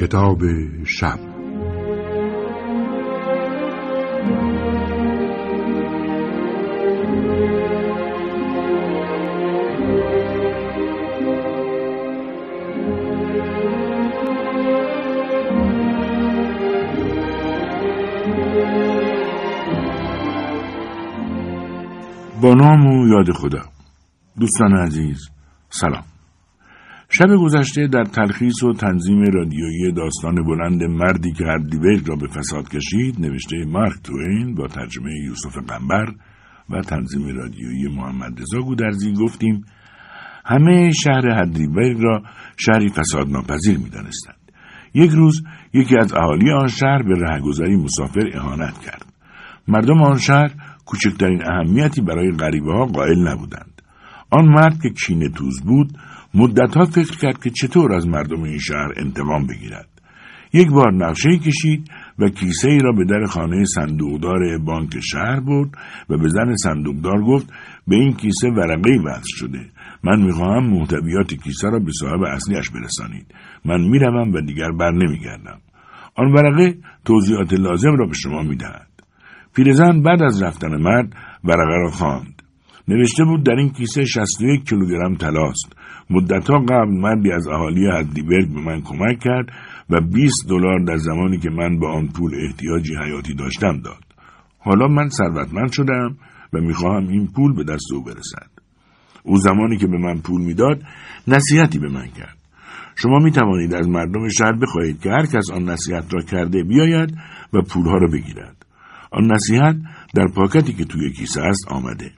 کتاب شب. با نام و یاد خدا. دوستان عزیز سلام. شب گذشته در تلخیص و تنظیم رادیویی داستان بلند مردی که هردیبرگ را به فساد کشید نوشته مارک توین با ترجمه یوسف قنبر و تنظیم رادیویی محمد رضا گودرزی گفتیم همه شهر هردیبرگ را شهری فساد ناپذیر می دانستند. یک روز یکی از اهالی آن شهر به رهگذری مسافر اهانت کرد. مردم آن شهر کوچکترین اهمیتی برای غریبه ها قائل نبودند. آن مرد که کینه توز بود مدتها فکر کرد که چطور از مردم این شهر انتقام بگیرد. یک بار نقشه کشید و کیسه ای را به در خانه صندوقدار بانک شهر برد و به زن صندوقدار گفت به این کیسه ورقه وصل شده. من می‌خواهم محتویات کیسه را به صاحب اصلیش برسانید. من می‌روم و دیگر بر نمیگردم. آن ورقه توضیحات لازم را به شما می‌دهد. پیرزن بعد از رفتن مرد ورقه را خواند. نوشته بود در این کیسه 61 کیلوگرم طلاست. مدتها قبل مردی از اهالی هدیبرگ به من کمک کرد و 20 دلار در زمانی که من به آن پول احتیاجی حیاتی داشتم داد. حالا من ثروتمند شدم و می‌خواهم این پول به دست او برسد. او زمانی که به من پول می‌داد نصیحتی به من کرد. شما می توانید از مردم شهر بخواهید که هر کس آن نصیحت را کرده بیاید و پولها را بگیرد. آن نصیحت در پاکتی که توی کیسه است آمده.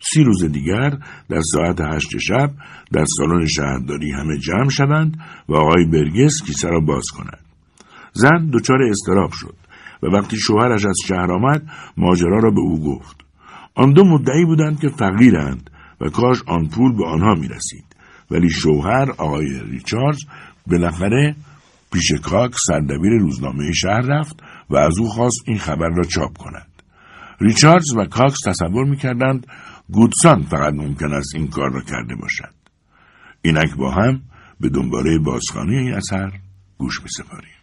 سی روز دیگر در ساعت هشت شب در سالن شهرداری همه جمع شوند و آقای برگس کیسه را باز کند زن دچار استراب شد و وقتی شوهرش از شهر آمد ماجرا را به او گفت آن دو مدعی بودند که فقیرند و کاش آن پول به آنها می رسید. ولی شوهر آقای ریچاردز بالاخره پیش کاک سردبیر روزنامه شهر رفت و از او خواست این خبر را چاپ کند. ریچاردز و کاکس تصور می‌کردند گودسان فقط ممکن است این کار را کرده باشد. اینک با هم به دنباله بازخانی این اثر گوش می سپاریم.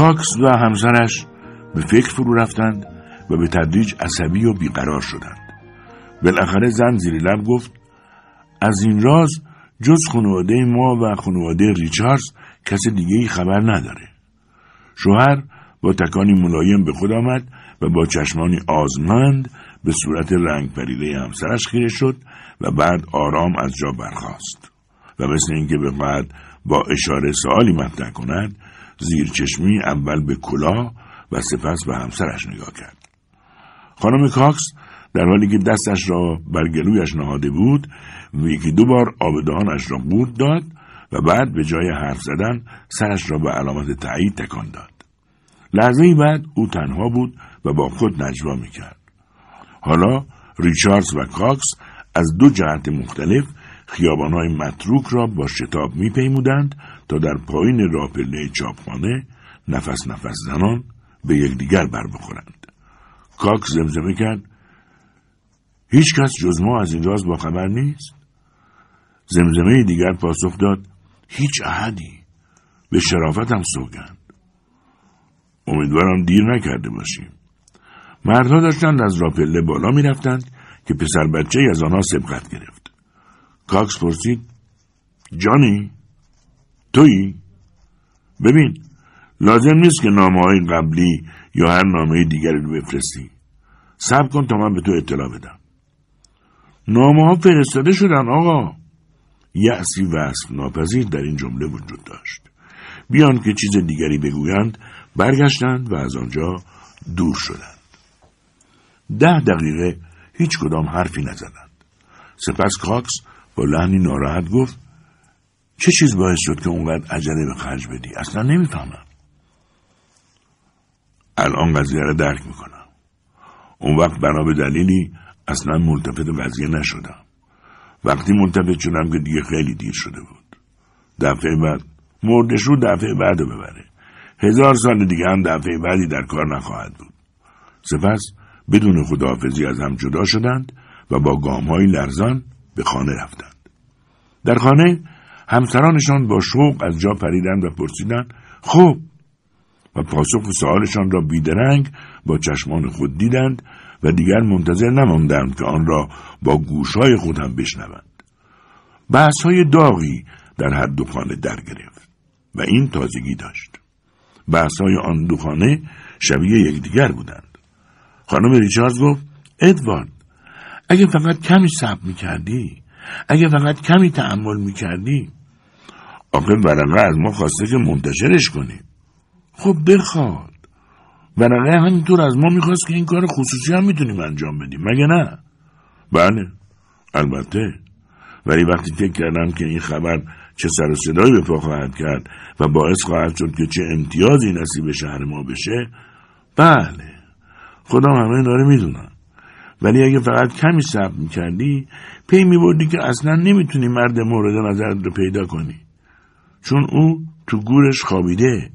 کاکس و همسرش به فکر فرو رفتند و به تدریج عصبی و بیقرار شدند. بالاخره زن زیر لب گفت از این راز جز خانواده ما و خانواده ریچاردز کس دیگه ای خبر نداره. شوهر با تکانی ملایم به خود آمد و با چشمانی آزمند به صورت رنگ پریده همسرش خیره شد و بعد آرام از جا برخاست و مثل اینکه بعد با اشاره سوالی مطرح کند زیر چشمی اول به کلاه و سپس به همسرش نگاه کرد. خانم کاکس در حالی که دستش را بر گلویش نهاده بود یکی دو بار آب را بود داد و بعد به جای حرف زدن سرش را به علامت تایید تکان داد. لحظه بعد او تنها بود و با خود نجوا می‌کرد. حالا ریچاردز و کاکس از دو جهت مختلف خیابانهای متروک را با شتاب میپیمودند تا در پایین راپله چاپخانه نفس نفس زنان به یکدیگر بر بخورند. کاک زمزمه کرد هیچ کس جز ما از این راز با خبر نیست؟ زمزمه دیگر پاسخ داد هیچ احدی به شرافتم سوگند امیدوارم دیر نکرده باشیم مردها داشتند از راپله بالا می‌رفتند که پسر بچه از آنها سبقت گرفت کاکس پرسید جانی تویی؟ ببین لازم نیست که نامه های قبلی یا هر نامه دیگری رو بفرستی. صبر کن تا من به تو اطلاع بدم. نامه ها فرستاده شدن آقا. یعصی وصف ناپذیر در این جمله وجود داشت. بیان که چیز دیگری بگویند برگشتند و از آنجا دور شدند. ده دقیقه هیچ کدام حرفی نزدند. سپس کاکس با لحنی ناراحت گفت چه چیز باعث شد که اونقدر عجله به خرج بدی؟ اصلا نمی‌فهمم. الان قضیه را درک می‌کنم. اون وقت بنا به دلیلی اصلا ملتفت قضیه نشدم. وقتی ملتفت شدم که دیگه خیلی دیر شده بود. دفعه بعد مردش رو دفعه بعد ببره. هزار سال دیگه هم دفعه بعدی در کار نخواهد بود. سپس بدون خداحافظی از هم جدا شدند و با گام لرزان به خانه رفتند. در خانه همسرانشان با شوق از جا پریدند و پرسیدند خب؟ و پاسخ سوالشان را بیدرنگ با چشمان خود دیدند و دیگر منتظر نماندند که آن را با گوشهای خود هم بشنوند. بحث های داغی در هر دو خانه در گرفت و این تازگی داشت. بحث های آن دو خانه شبیه یکدیگر بودند. خانم ریچاردز گفت ادوارد اگه فقط کمی صبر می‌کردی اگه فقط کمی تحمل می‌کردی آخه ورقه از ما خواسته که منتشرش کنیم خب بخواد. ورقه همینطور از ما می‌خواست که این کار خصوصی هم می‌تونیم انجام بدیم. مگه نه؟ بله البته. ولی وقتی فکر کردم که این خبر چه سر و صدایی به پا خواهد کرد و باعث خواهد شد که چه امتیازی نصیب شهر ما بشه بله. خودم همه داره می‌دونم. ولی اگه فقط کمی صبر می‌کردی پی میبردی که اصلا نمی‌تونی مرد مورد نظرت رو پیدا کنی. چون او تو گورش خوابیده.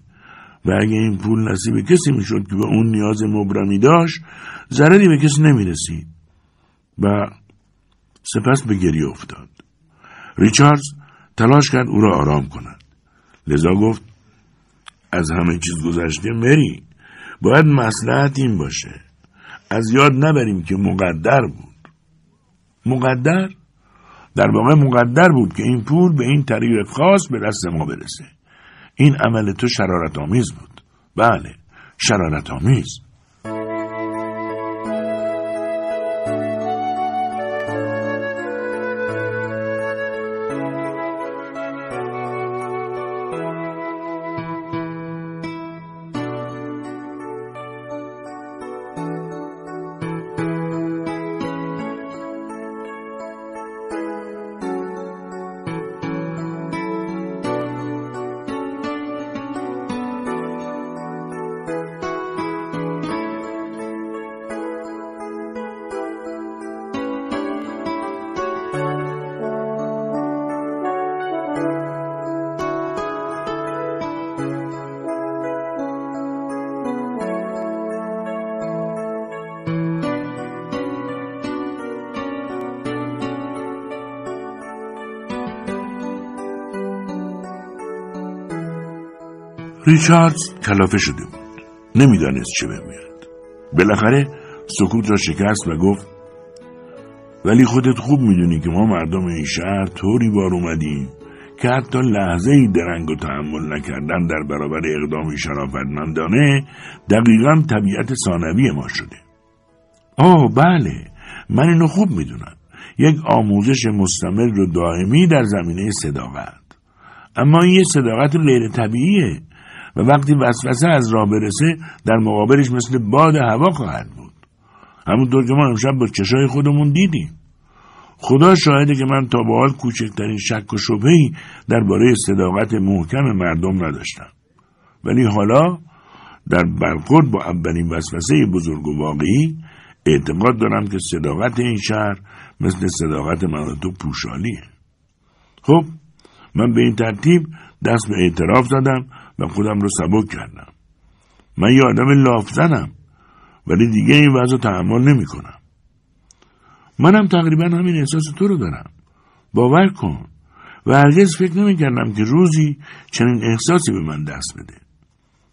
و اگه این پول نصیب کسی می‌شد که به اون نیاز مبرمی داشت ضرری به کسی نمی‌رسید. و سپس به گریه افتاد. ریچاردز تلاش کرد او را آرام کند. لذا گفت از همه چیز گذشته مری. باید مسلحت این باشه. از یاد نبریم که مقدر بود. مقدر؟ در واقع مقدر بود که این پول به این طریق خاص به دست ما برسه. این عمل تو شرارت آمیز بود. بله شرارت آمیز ریچاردز کلافه شده بود. نمی‌دانست چه بگوید. بالاخره سکوت را شکست و گفت ولی خودت خوب می‌دونی که ما مردم این شهر طوری بار اومدیم که حتی لحظه ای درنگ و تحمل نکردن در برابر اقدامی شرافتمندانه دقیقا طبیعت ثانوی ما شده. آه بله. من اینو خوب می‌دونم. یک آموزش مستمر و دائمی در زمینه صداقت. اما این یه صداقت غیر طبیعیه و وقتی وسوسه از راه برسه در مقابلش مثل باد هوا خواهد بود. همونطور که ما امشب با چشای خودمون دیدیم. خدا شاهده که من تا به حال کوچکترین شک و شبهی درباره صداقت محکم مردم نداشتم. ولی حالا در برخورد با اولین وسوسه بزرگ و واقعی اعتقاد دارم که صداقت این شهر مثل صداقت من و تو پوشالیه. خب من به این ترتیب دست به اعتراف زدم و خودم رو سبک کردم. من یه آدم لاف زنم ولی دیگه این وضع تحمل نمی کنم. منم تقریبا همین احساس تو رو دارم. باور کن. و هرگز فکر نمی کردم که روزی چنین احساسی به من دست بده.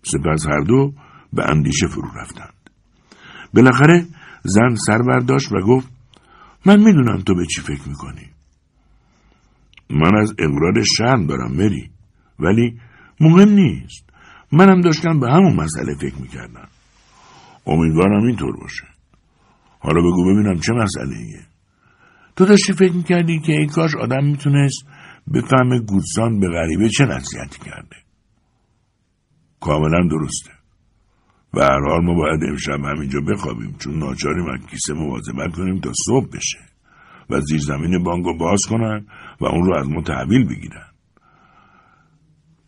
سپس هر دو به اندیشه فرو رفتند. بالاخره زن سر برداشت و گفت من می‌دونم تو به چی فکر می‌کنی. من از اقرار شرم دارم مری. ولی مهم نیست. منم داشتم به همون مسئله فکر می‌کردم. امیدوارم اینطور باشه. حالا بگو ببینم چه مسئله ایه. تو داشتی فکر می‌کردی که ای کاش آدم می‌تونست بفهمه گودسان به غریبه چه نصیحتی کرده؟ کاملا درسته. و هر حال ما باید امشب همینجا بخوابیم چون ناچاریم از کیسه مواظبت کنیم تا صبح بشه. و زیر زمین بانگو باز کنن و اون رو از ما تحویل بگیرن.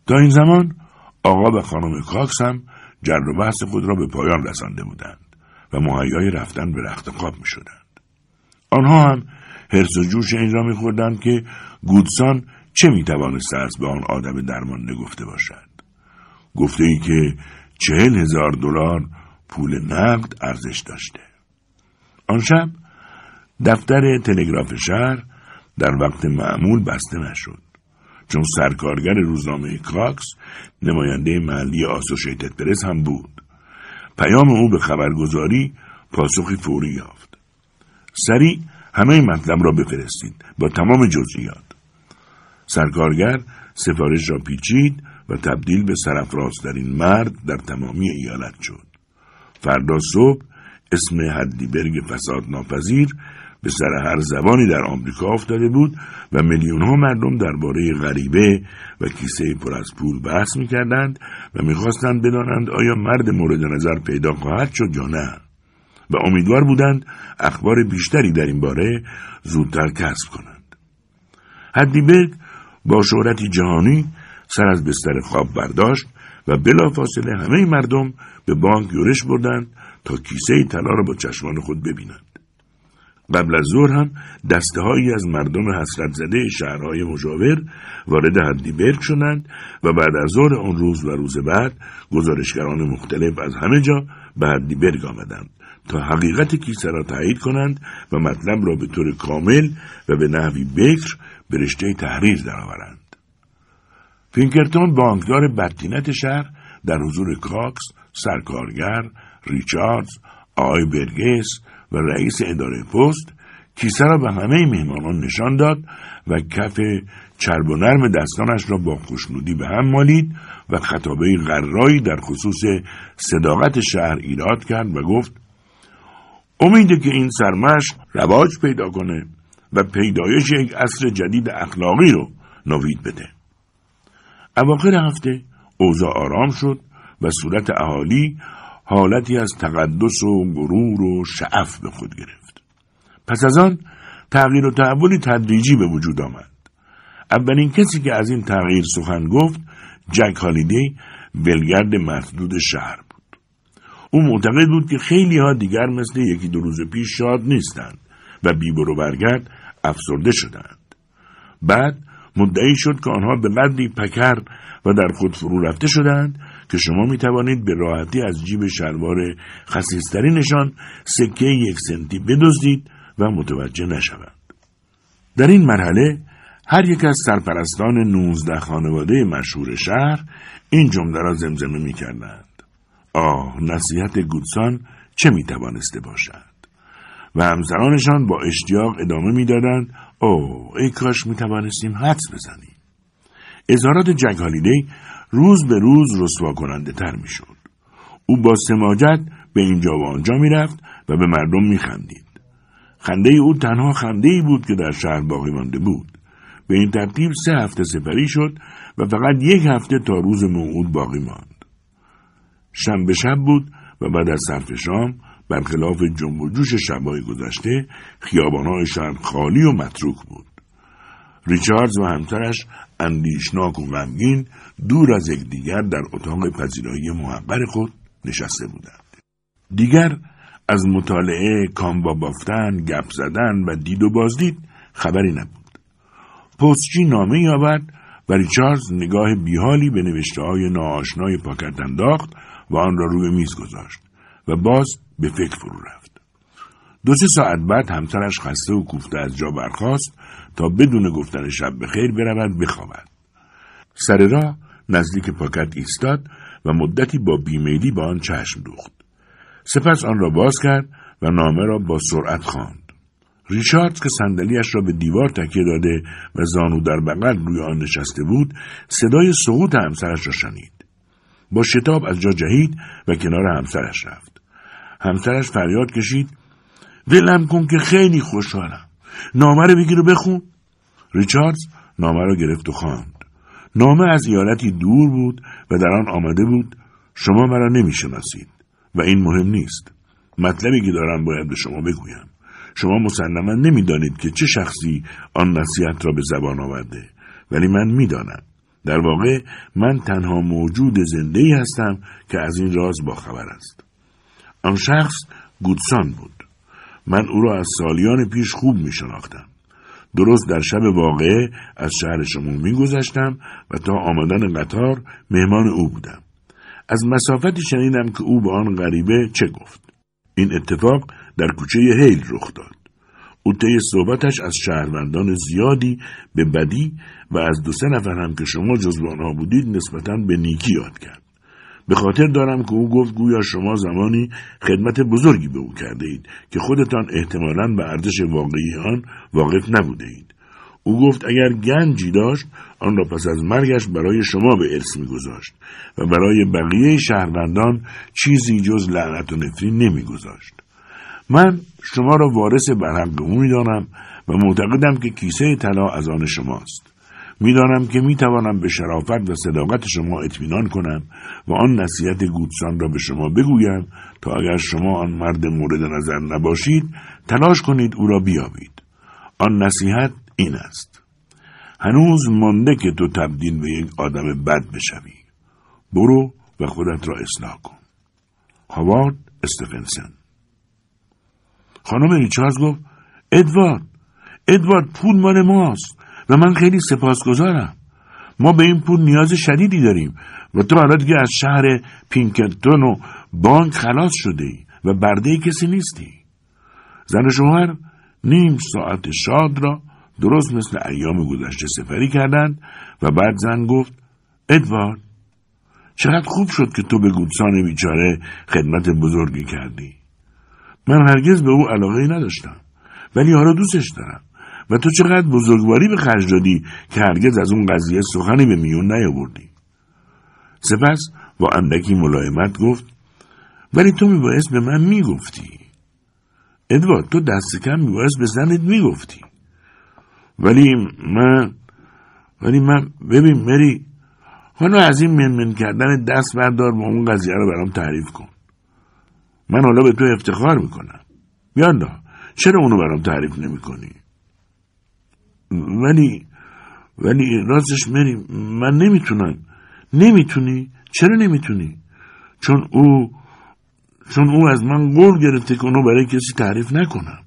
تا این زمان آقا و خانم کاکس هم جر و بحث خود را به پایان رسانده بودند و مهیای رفتن به رخت خواب می شدند. آنها هم حرس و جوش این را میخوردند که گودسان چه می‌توانسته است به آن آدم درمانده گفته باشد. گفته ای که چهل هزار دلار پول نقد ارزش داشته. آن شب دفتر تلگراف شهر در وقت معمول بسته نشد. چون سرکارگر روزنامه کاکس نماینده محلی آسوشیتد پرس هم بود. پیام او به خبرگزاری پاسخی فوری یافت. سریع همه مطلب را بفرستید با تمام جزئیات. سرکارگر سفارش را پیچید و تبدیل به سرفرازترین مرد در تمامی ایالت شد. فردا صبح اسم هدیبرگ فساد ناپذیر به سر هر زبانی در آمریکا افتاده بود و میلیون ها مردم درباره غریبه و کیسه پر از پول بحث می‌کردند و می‌خواستند بدانند آیا مرد مورد نظر پیدا خواهد شد یا نه و امیدوار بودند اخبار بیشتری در این باره زودتر کسب کنند. هدیبرگ با شهرتی جهانی سر از بستر خواب برداشت و بلافاصله همه مردم به بانک یورش بردند تا کیسه طلا را با چشمان خود ببینند. قبل از ظهر هم دسته هایی از مردم حسرت زده شهرهای مجاور وارد هدیبرگ شدند و بعد از ظهر آن روز و روز بعد گزارشگران مختلف از همه جا به هادلبرگ آمدند تا حقیقت کیسه را تایید کنند و مطلب را به طور کامل و به نحوی بکر به رشته تحریر درآورند. پینکرتون بانکدار بدطینت شهر در حضور کاکس، سرکارگر، ریچاردز، آقای برگس و رئیس اداره پست کیسه را به همه مهمانان نشان داد و کف چرب و نرم دستانش را با خوشنودی به هم مالید و خطابه غرایی در خصوص صداقت شهر ایراد کرد و گفت امیده که این سرمش رواج پیدا کنه و پیدایش یک عصر جدید اخلاقی رو نوید بده. اواخر هفته اوضاع آرام شد و صورت اهالی حالتی از تقدس و غرور و شعف به خود گرفت. پس از آن تغییر و تحولی تدریجی به وجود آمد. اولین کسی که از این تغییر سخن گفت جک هالیدی بلگرد مردود شهر بود. او معتقد بود که خیلی ها دیگر مثل یکی دو روز پیش شاد نیستند و بیبر و برگرد افسرده شدند. بعد مدعی شد که آنها به قدری پکر و در خود فرو رفته شدند که شما می توانید به راحتی از جیب شلوار خسیسترینشان سکه یک سنتی بدزدید و متوجه نشوند. در این مرحله هر یک از سرپرستان نوزده خانواده مشهور شهر این جمله را زمزمه می کردند. آه نصیحت گودسان چه می توانسته باشد؟ و همسرانشان با اشتیاق ادامه می‌دادند او ای کاش می توانستیم حدس بزنیم اظهارات جک هالیدی روز به روز رسوا کننده تر می شد. او با سماجت به اینجا و آنجا می رفت و به مردم می خندید. خنده او تنها خنده ای بود که در شهر باقی مانده بود. به این ترتیب سه هفته سپری شد و فقط یک هفته تا روز موعود باقی ماند. شنبه شب بود و بعد از صرف شام برخلاف جنب و جوش شبهای گذشته خیابانهای شهر خالی و متروک بود. ریچاردز و همسرش اندیشناک و غمگین دور از یکدیگر در اتاق پذیرایی محقر خود نشسته بودند. دیگر از مطالعه کامبا بافتن، گپ زدن و دید و بازدید خبری نبود. پستچی نامه یابد و ریچاردز نگاه بیحالی به نوشته های ناآشنای پاکت انداخت و آن را روی میز گذاشت و باز به فکر فرو رفت. دو سه ساعت بعد همسرش خسته و کوفته از جا برخاست تا بدون گفتن شب بخیر برود بخوابد. سر راه نزدیک پاکت ایستاد و مدتی با بیمیلی با آن چشم دوخت. سپس آن را باز کرد و نامه را با سرعت خواند. ریچارد که صندلیاش را به دیوار تکیه داده و زانو در بغل روی آن نشسته بود صدای سقوط همسرش را شنید با شتاب از جا جهید و کنار همسرش رفت همسرش فریاد کشید ولم کن که خیلی خوشحالم نامه رو بگیر و بخون. ریچاردز نامه را گرفت و خواند. نامه از ایالتی دور بود و در آن آمده بود شما مرا نمی‌شناسید و این مهم نیست. مطلبی که دارم باید به شما بگویم. شما مسلما نمی‌دانید که چه شخصی آن نصیحت را به زبان آورده ولی من می‌دانم. در واقع من تنها موجود زنده ای هستم که از این راز باخبر است. آن شخص گودسان بود. من او را از سالیان پیش خوب می شناختم. درست در شب واقعه از شهر شما می گذشتم و تا آمدن قطار مهمان او بودم. از مسافتی شنیدم که او به آن غریبه چه گفت. این اتفاق در کوچه هیل رخ داد. او طی صحبتش از شهروندان زیادی به بدی و از دو سه نفر هم که شما جزو آنها بودید نسبتا به نیکی یاد کرد. به خاطر دارم که او گفت گویا شما زمانی خدمت بزرگی به او کرده اید که خودتان احتمالا به ارزش واقعی آن واقف نبوده اید. او گفت اگر گنجی داشت آن را پس از مرگش برای شما به ارث میگذاشت و برای بقیه شهروندان چیزی جز لعنت و نفرین نمیگذاشت من شما را وارث برحق او می‌دانم و معتقدم که کیسه طلا از آن شماست می‌دانم که می‌توانم به شرافت و صداقت شما اطمینان کنم و آن نصیحت گودسان را به شما بگویم تا اگر شما آن مرد مورد نظر نباشید تلاش کنید او را بیابید. آن نصیحت این است. هنوز مانده که تو تبدیل به یک آدم بد بشوی. برو و خودت را اصلاح کن. هاوارد استفنسن. خانم ریچارز گفت ادوارد ادوارد پول مال ماست. و من خیلی سپاسگزارم. ما به این پول نیاز شدیدی داریم و تو حالا دیگه از شهر پینکتون و بانک خلاص شده ای و برده کسی نیستی. زن شوهر نیم ساعت شاد را درست مثل ایام گذشته سفری کردند و بعد زن گفت ادوارد چقدر خوب شد که تو به گودسان بیچاره خدمت بزرگی کردی. من هرگز به او علاقه نداشتم ولی حالا دوستش دارم. و تو چقدر بزرگواری به خرج دادی که هرگز از اون قضیه سخنی به میون نیاوردی. سپس با اندکی ملایمت گفت ولی تو میبایست به من می‌گفتی. ادوارد تو دست کم میبایست به زنت می‌گفتی. ولی من ولی من ببین مری حالا از این منمن کردن دست بردار با اون قضیه رو برام تعریف کن. من حالا به تو افتخار می‌کنم. یالا چرا اونو برام تعریف نمی‌کنی؟ ولی ولی راستش مری من نمی‌تونم. نمی‌تونی؟ چرا نمی‌تونی؟ چون او چون او از من قول گرفته که اونو برای کسی تعریف نکنم.